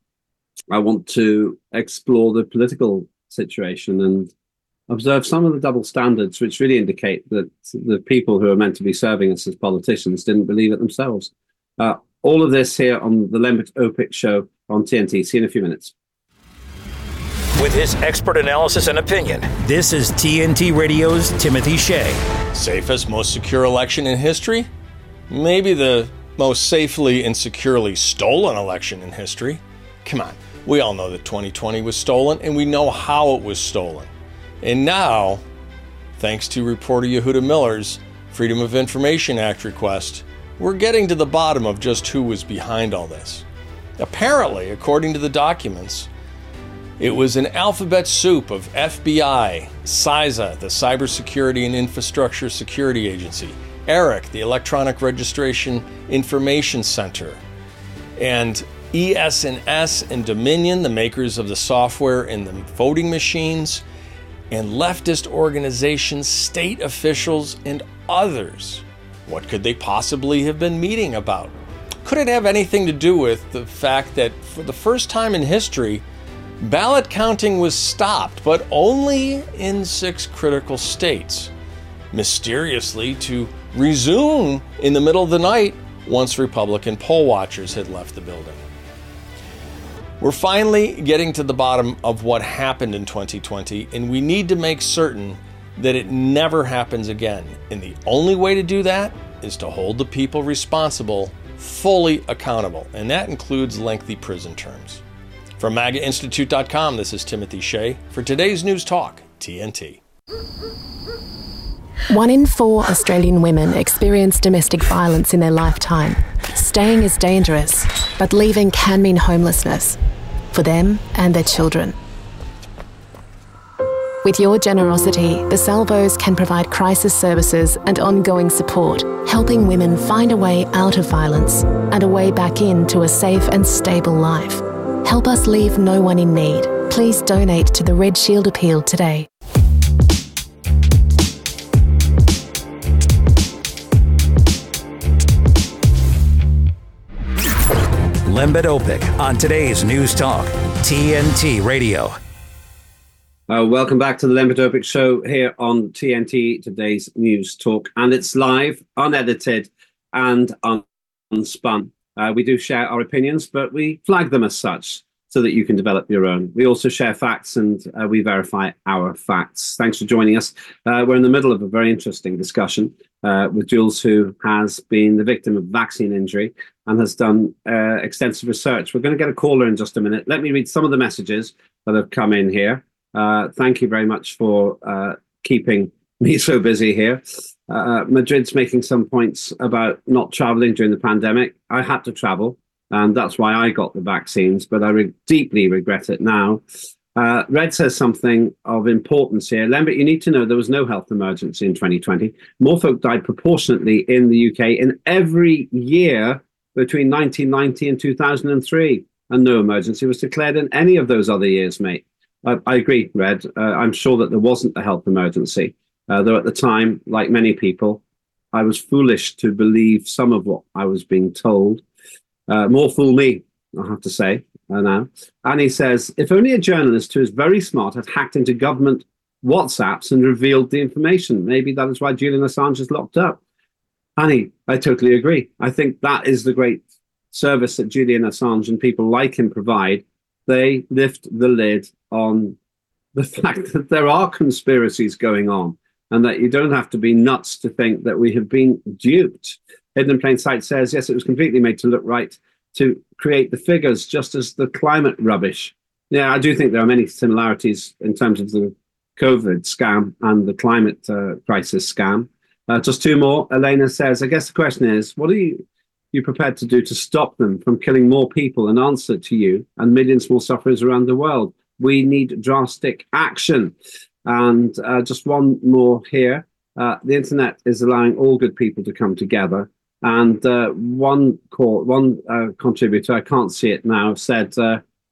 I want to explore the political situation and observe some of the double standards, which really indicate that the people who are meant to be serving us as politicians didn't believe it themselves. Uh, all of this here on the Lembit Öpik show on TNT. See you in a few minutes with his expert analysis and opinion. This is TNT Radio's Timothy Shea. Safest, most secure election in history? Maybe the most safely and securely stolen election in history. Come on, we all know that 2020 was stolen and we know how it was stolen. And now, thanks to reporter Yehuda Miller's Freedom of Information Act request, we're getting to the bottom of just who was behind all this. Apparently, according to the documents, it was an alphabet soup of FBI, CISA, the Cybersecurity and Infrastructure Security Agency, ERIC, the Electronic Registration Information Center, and ES&S and Dominion, the makers of the software and the voting machines, and leftist organizations, state officials, and others. What could they possibly have been meeting about? Could it have anything to do with the fact that for the first time in history, ballot counting was stopped, but only in six critical states? Mysteriously, to resume in the middle of the night once Republican poll watchers had left the building. We're finally getting to the bottom of what happened in 2020, and we need to make certain that it never happens again. And the only way to do that is to hold the people responsible fully accountable, and that includes lengthy prison terms. From MAGAInstitute.com, this is Timothy Shea for today's News Talk, TNT. One in four Australian women experience domestic violence in their lifetime. Staying is dangerous, but leaving can mean homelessness for them and their children. With your generosity, the Salvos can provide crisis services and ongoing support, helping women find a way out of violence and a way back into a safe and stable life. Help us leave no one in need. Please donate to the Red Shield Appeal today. Lembit Öpik on today's News Talk, TNT Radio. Uh, welcome back to the Lembit Öpik Show here on TNT, today's News Talk. And it's live, unedited, and unspun. Uh, we do share our opinions, but we flag them as such so that you can develop your own. We also share facts and uh, we verify our facts. Thanks for joining us. Uh, we're in the middle of a very interesting discussion uh, with Jules, who has been the victim of vaccine injury and has done uh, extensive research. We're going to get a caller in just a minute. Let me read some of the messages that have come in here. Uh, thank you very much for uh, keeping me so busy here. Uh, Madrid's making some points about not traveling during the pandemic. I had to travel, and that's why I got the vaccines, but I re- deeply regret it now. Uh, Red says something of importance here. Lembit, you need to know there was no health emergency in 2020. More folk died proportionately in the UK in every year between 1990 and 2003, and no emergency was declared in any of those other years, mate. I, I agree, Red. Uh, I'm sure that there wasn't a health emergency, uh, though at the time, like many people, I was foolish to believe some of what I was being told. Uh, more fool me, I have to say uh, now. And he says, if only a journalist who is very smart had hacked into government WhatsApps and revealed the information, maybe that is why Julian Assange is locked up. Annie, I totally agree. I think that is the great service that Julian Assange and people like him provide. They lift the lid on the fact that there are conspiracies going on and that you don't have to be nuts to think that we have been duped. Hidden in Plain Sight says, yes, it was completely made to look right to create the figures, just as the climate rubbish. Yeah, I do think there are many similarities in terms of the COVID scam and the climate uh, crisis scam. Uh, just two more. Elena says, I guess the question is, what are you, you prepared to do to stop them from killing more people in answer to you and millions more sufferers around the world? We need drastic action. And uh, just one more here. Uh, the internet is allowing all good people to come together. And uh, one call, one uh, contributor, I can't see it now, said,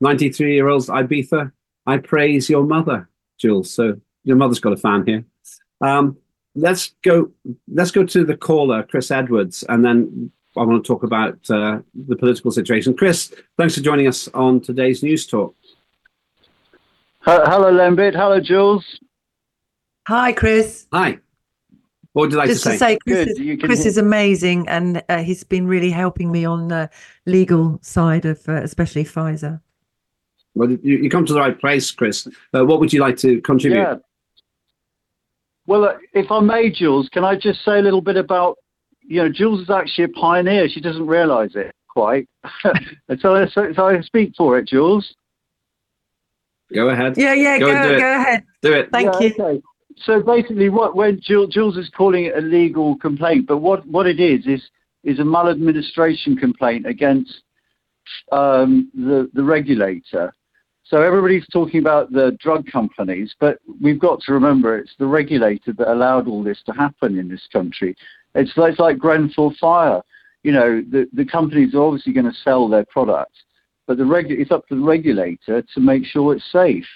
93 year olds Ibiza, I praise your mother, Jules. So your mother's got a fan here. Um, let's go. Let's go to the caller, Chris Edwards, and then I want to talk about uh, the political situation. Chris, thanks for joining us on today's news talk. Hello, Lembit. Hello, Jules. Hi, Chris. Hi. What would you like Just to say? to say, Chris, Good, is, Chris hear- is amazing, and uh, he's been really helping me on the legal side of, uh, especially Pfizer. Well, you, you come to the right place, Chris. Uh, what would you like to contribute? Yeah. Well, uh, if I may, Jules, can I just say a little bit about, you know, Jules is actually a pioneer. She doesn't realise it quite. so, so, so I speak for it, Jules. Go ahead. Yeah, yeah, go, and do go ahead. Do it. Thank Yeah, you. Okay. So basically, what when Jules, Jules is calling it a legal complaint, but what, what it is is is a maladministration complaint against um, the the regulator. So everybody's talking about the drug companies, but we've got to remember it's the regulator that allowed all this to happen in this country. It's like, it's like Grenfell Fire. You know, the, the companies are obviously going to sell their product, but the regu- it's up to the regulator to make sure it's safe.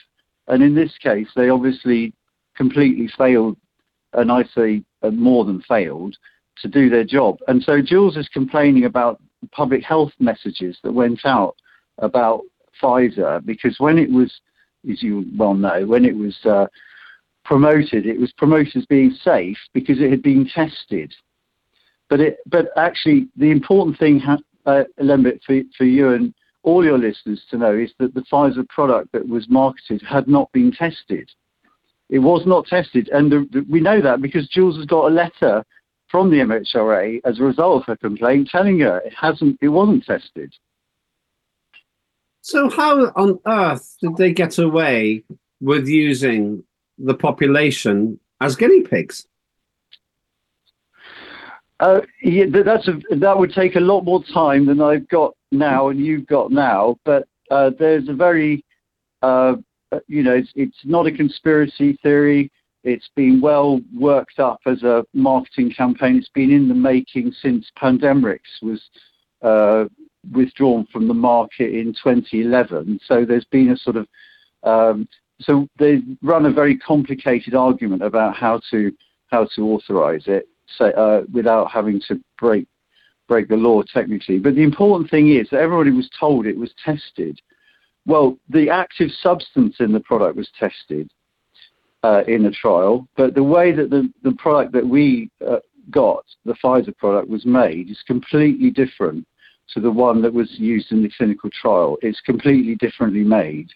And in this case, they obviously completely failed, and I say uh, more than failed, to do their job. And so Jules is complaining about public health messages that went out about Pfizer because when it was, as you well know, when it was uh, promoted, it was promoted as being safe because it had been tested. But it, but actually, the important thing, ha- uh, Lembit, for for you and all your listeners to know is that the Pfizer product that was marketed had not been tested. It was not tested, and the, the, we know that because Jules has got a letter from the MHRA as a result of her complaint telling her it hasn't, it wasn't tested. So how on earth did they get away with using the population as guinea pigs? Uh, yeah, that's a, that would take a lot more time than I've got now and you've got now. But uh, there's a very, uh, you know, it's, it's not a conspiracy theory. It's been well worked up as a marketing campaign. It's been in the making since Pandemrix was uh, withdrawn from the market in 2011. So there's been a sort of um, so they run a very complicated argument about how to how to authorize it say, uh, without having to break break the law technically. But the important thing is that everybody was told it was tested. Well, the active substance in the product was tested uh, in a trial, but the way that the, the product that we uh, got, the Pfizer product, was made is completely different to the one that was used in the clinical trial. It's completely differently made.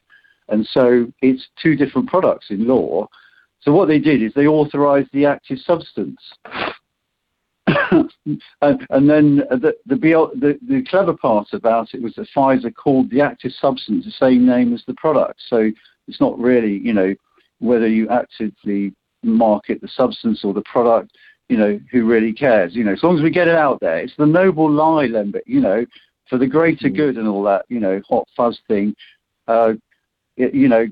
And so it's two different products in law. So what they did is they authorized the active substance. and, and, then the, the, the, the, clever part about it was that Pfizer called the active substance the same name as the product. So it's not really, you know, whether you actively market the substance or the product, you know, who really cares? You know, as long as we get it out there, it's the noble lie, Lembit, you know, for the greater mm. good and all that, you know, hot fuzz thing. Uh, you know,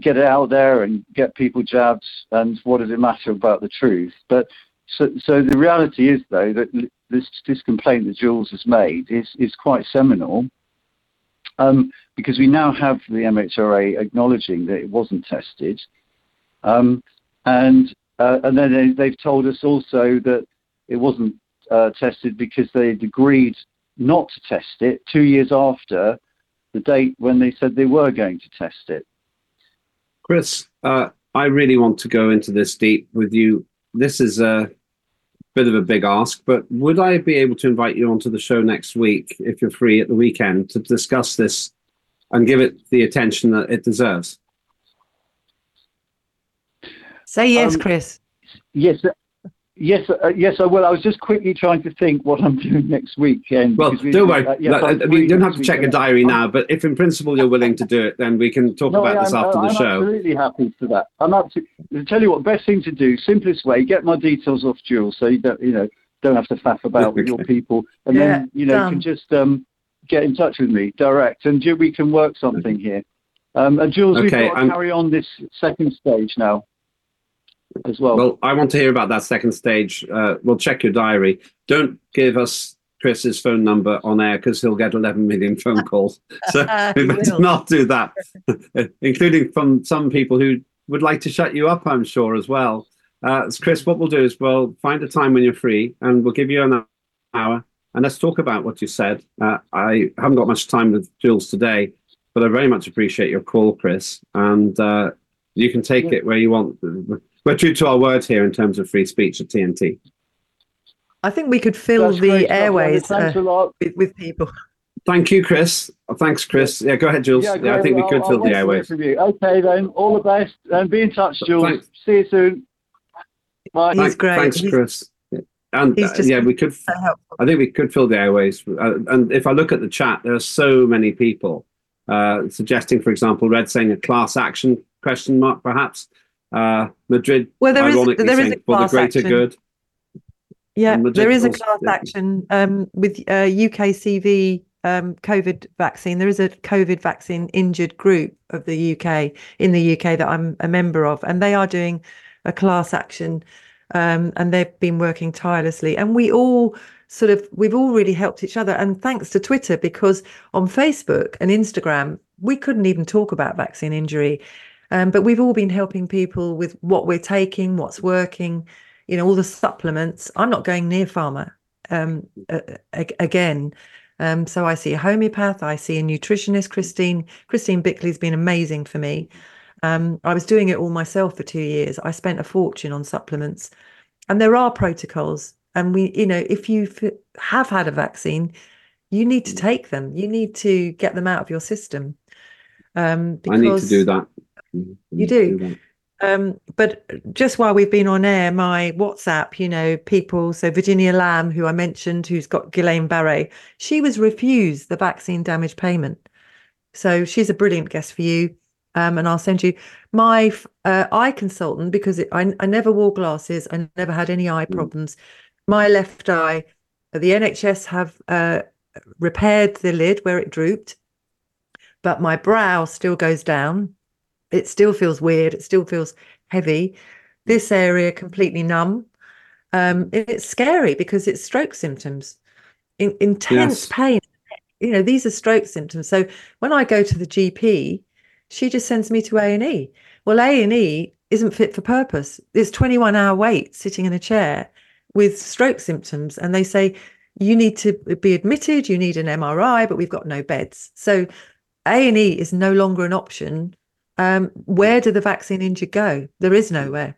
get it out there and get people jabs, and what does it matter about the truth? But so, so the reality is, though, that this this complaint that Jules has made is is quite seminal, um, because we now have the MHRA acknowledging that it wasn't tested, um, and uh, and then they, have told us also that it wasn't uh, tested because they'd agreed not to test it two years after the date when they said they were going to test it. Chris, uh, I really want to go into this deep with you. This is a bit of a big ask, but would I be able to invite you onto the show next week if you're free at the weekend to discuss this and give it the attention that it deserves? Say yes, um, Chris. Yes, Yes, uh, yes, I will. I was just quickly trying to think what I'm doing next weekend. Well, we, don't worry. Uh, yeah, I mean, you don't have to check a diary now, but if in principle you're willing to do it, then we can talk no, about this after I'm the show. I'm absolutely happy for that. I'm up to, to tell you what, best thing to do, simplest way, get my details off Jules so you don't, you know, don't have to faff about with your people, and yeah, then you know done. you can just um, get in touch with me direct, and we can work something here. Um, and Jules, okay, we've got to I'm... carry on this second stage now as well. Well, I want to hear about that second stage. Uh, we'll check your diary. Don't give us Chris's phone number on air because he'll get 11 million phone calls. So we better not do that, including from some people who would like to shut you up, I'm sure, as well. Uh, Chris, what we'll do is we'll find a time when you're free and we'll give you an hour and let's talk about what you said. Uh, I haven't got much time with Jules today, but I very much appreciate your call, Chris. And uh, you can take it where you want we're true to our word here in terms of free speech at TNT. I think we could fill That's the airways uh, with, with, people. Thank you, Chris. Thanks, Chris. Yeah, go ahead, Jules. Yeah, yeah I think we could I'll, fill I'll the airways. Okay, then. All the best, and be in touch, Jules. Thanks. See you soon. Bye. He's great. Thanks, He's, Chris. And uh, yeah, we could. I think we could fill the airways. Uh, and if I look at the chat, there are so many people uh, suggesting, for example, Red saying a class action question mark, perhaps. Uh, Madrid, well, there is, there is a for the greater action. good. Yeah, there is a class action um, with uh, UKCV um, COVID vaccine. There is a COVID vaccine injured group of the UK in the UK that I'm a member of, and they are doing a class action, um, and they've been working tirelessly. And we all sort of we've all really helped each other, and thanks to Twitter because on Facebook and Instagram we couldn't even talk about vaccine injury um, but we've all been helping people with what we're taking, what's working, you know, all the supplements. I'm not going near pharma um, uh, again. Um, so I see a homeopath, I see a nutritionist, Christine. Christine Bickley's been amazing for me. Um, I was doing it all myself for two years. I spent a fortune on supplements, and there are protocols. And we, you know, if you have had a vaccine, you need to take them. You need to get them out of your system. Um, I need to do that. You do. Um, but just while we've been on air, my WhatsApp, you know, people, so Virginia Lamb, who I mentioned, who's got Guillain-Barré, she was refused the vaccine damage payment. So she's a brilliant guest for you. Um, and I'll send you my uh, eye consultant because it, I, I never wore glasses. I never had any eye problems. My left eye, the NHS have uh, repaired the lid where it drooped, but my brow still goes down it still feels weird. It still feels heavy. This area completely numb. Um, it's scary because it's stroke symptoms, In, intense yes. pain. You know, these are stroke symptoms. So when I go to the GP, she just sends me to A and E. Well, A and E isn't fit for purpose. It's 21 hour wait sitting in a chair with stroke symptoms, and they say you need to be admitted. You need an MRI, but we've got no beds. So A and E is no longer an option um, where do the vaccine injured go? There is nowhere.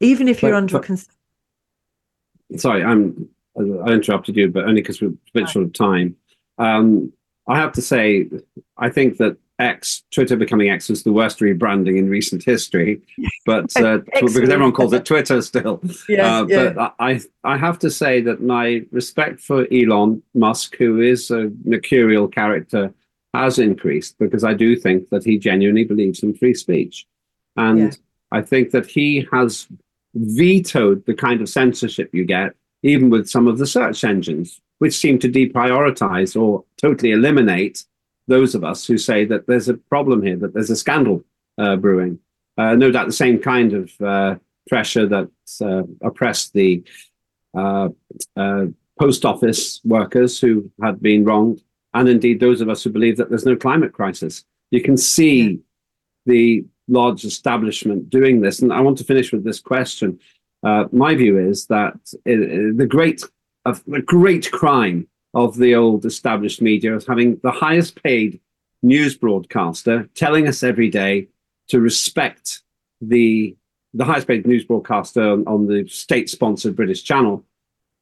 Even if you're but, under but, Sorry, I'm. I interrupted you, but only because we're a bit short of time. Um, I have to say, I think that X, Twitter becoming X, was the worst rebranding in recent history. But uh, because everyone calls it Twitter still. Yes, uh, yeah. But I, I have to say that my respect for Elon Musk, who is a mercurial character has increased because I do think that he genuinely believes in free speech. And yeah. I think that he has vetoed the kind of censorship you get, even with some of the search engines, which seem to deprioritize or totally eliminate those of us who say that there's a problem here, that there's a scandal uh, brewing. Uh, no doubt the same kind of uh, pressure that uh, oppressed the uh, uh, post office workers who had been wronged and indeed those of us who believe that there's no climate crisis. You can see yeah. the large establishment doing this. And I want to finish with this question. Uh, my view is that it, it, the great, uh, the great crime of the old established media is having the highest paid news broadcaster telling us every day to respect the the highest paid news broadcaster on, on the state sponsored British channel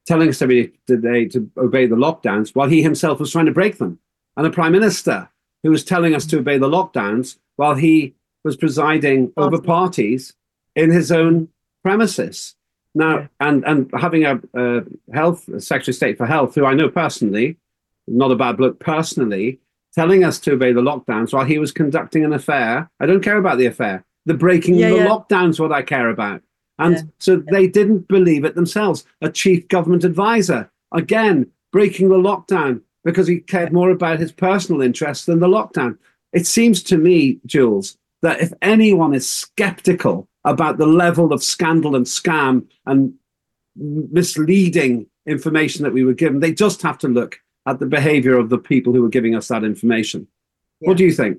telling us every day to obey the lockdowns while he himself was trying to break them. And a prime minister who was telling us to obey the lockdowns while he was presiding over parties in his own premises. Now, and, and having a, a health a secretary of state for health, who I know personally, not a bad bloke personally, telling us to obey the lockdowns while he was conducting an affair. I don't care about the affair. The breaking yeah, the yeah. lockdowns, what I care about. And yeah. so they didn't believe it themselves. A chief government advisor, again, breaking the lockdown because he cared more about his personal interests than the lockdown. It seems to me, Jules, that if anyone is skeptical about the level of scandal and scam and misleading information that we were given, they just have to look at the behavior of the people who were giving us that information. Yeah. What do you think?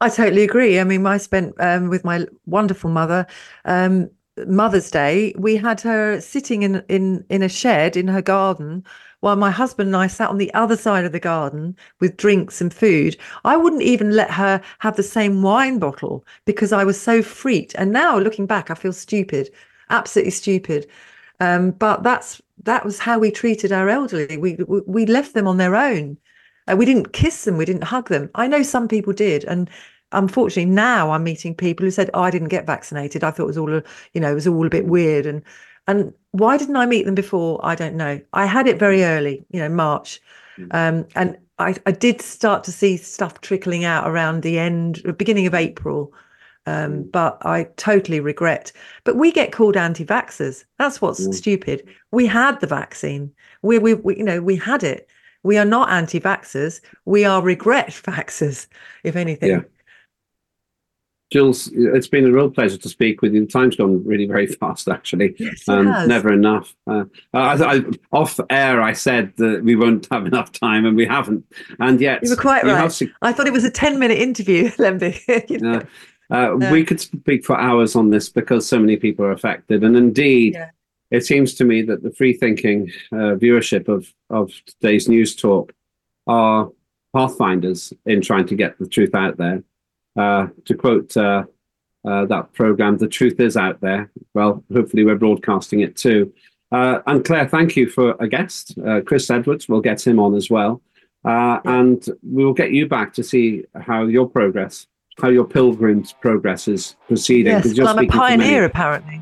I totally agree. I mean, I spent um, with my wonderful mother um, Mother's Day, we had her sitting in in in a shed in her garden while my husband and I sat on the other side of the garden with drinks and food. I wouldn't even let her have the same wine bottle because I was so freaked. And now looking back, I feel stupid, absolutely stupid. Um, but that's that was how we treated our elderly. We we, left them on their own. Uh, we didn't kiss them. We didn't hug them. I know some people did, and unfortunately now I'm meeting people who said, "Oh, I didn't get vaccinated. I thought it was all, a, you know, it was all a bit weird." And and why didn't I meet them before? I don't know. I had it very early, you know, March, mm. um, and I, I did start to see stuff trickling out around the end, beginning of April. Um, mm. but I totally regret. But we get called anti-vaxxers. That's what's mm. stupid. We had the vaccine. We, we, we, you know, we had it. We are not anti-vaxxers. We are regret vaxxers, if anything. Yeah. Jules, it's been a real pleasure to speak with you. Time's gone really very fast, actually. Yes, um, never enough. Uh, I, I, off air, I said that we won't have enough time, and we haven't. And yet, you were quite right. I thought it was a ten-minute interview, Lemby. you know? uh, uh, we could speak for hours on this because so many people are affected, and indeed, yeah. it seems to me that the free-thinking uh, viewership of of today's news talk are pathfinders in trying to get the truth out there. Uh, to quote uh, uh, that program, the truth is out there. Well, hopefully we're broadcasting it too. Uh, and Claire, thank you for a guest. Uh, Chris Edwards, we'll get him on as well. Uh, and we will get you back to see how your progress, how your pilgrim's progress is proceeding. Yes, well, I'm a pioneer, apparently.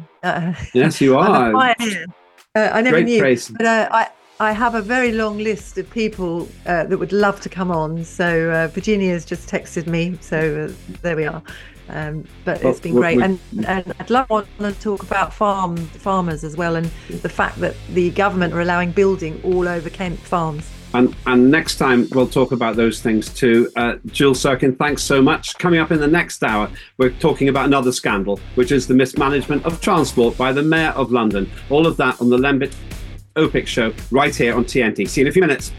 yes, you are. pioneer. I never Great knew, praise. but I, I have a very long list of people uh, that would love to come on. So uh, Virginia's just texted me. So uh, there we are. Um, but it's been great, we, and and I'd love to talk about farm farmers as well, and the fact that the government are allowing building all over Kent farms. And, and next time we'll talk about those things too. Uh, Jules Serkin, thanks so much. Coming up in the next hour, we're talking about another scandal, which is the mismanagement of transport by the Mayor of London. All of that on the Lembit Öpik show right here on TNT. See you in a few minutes.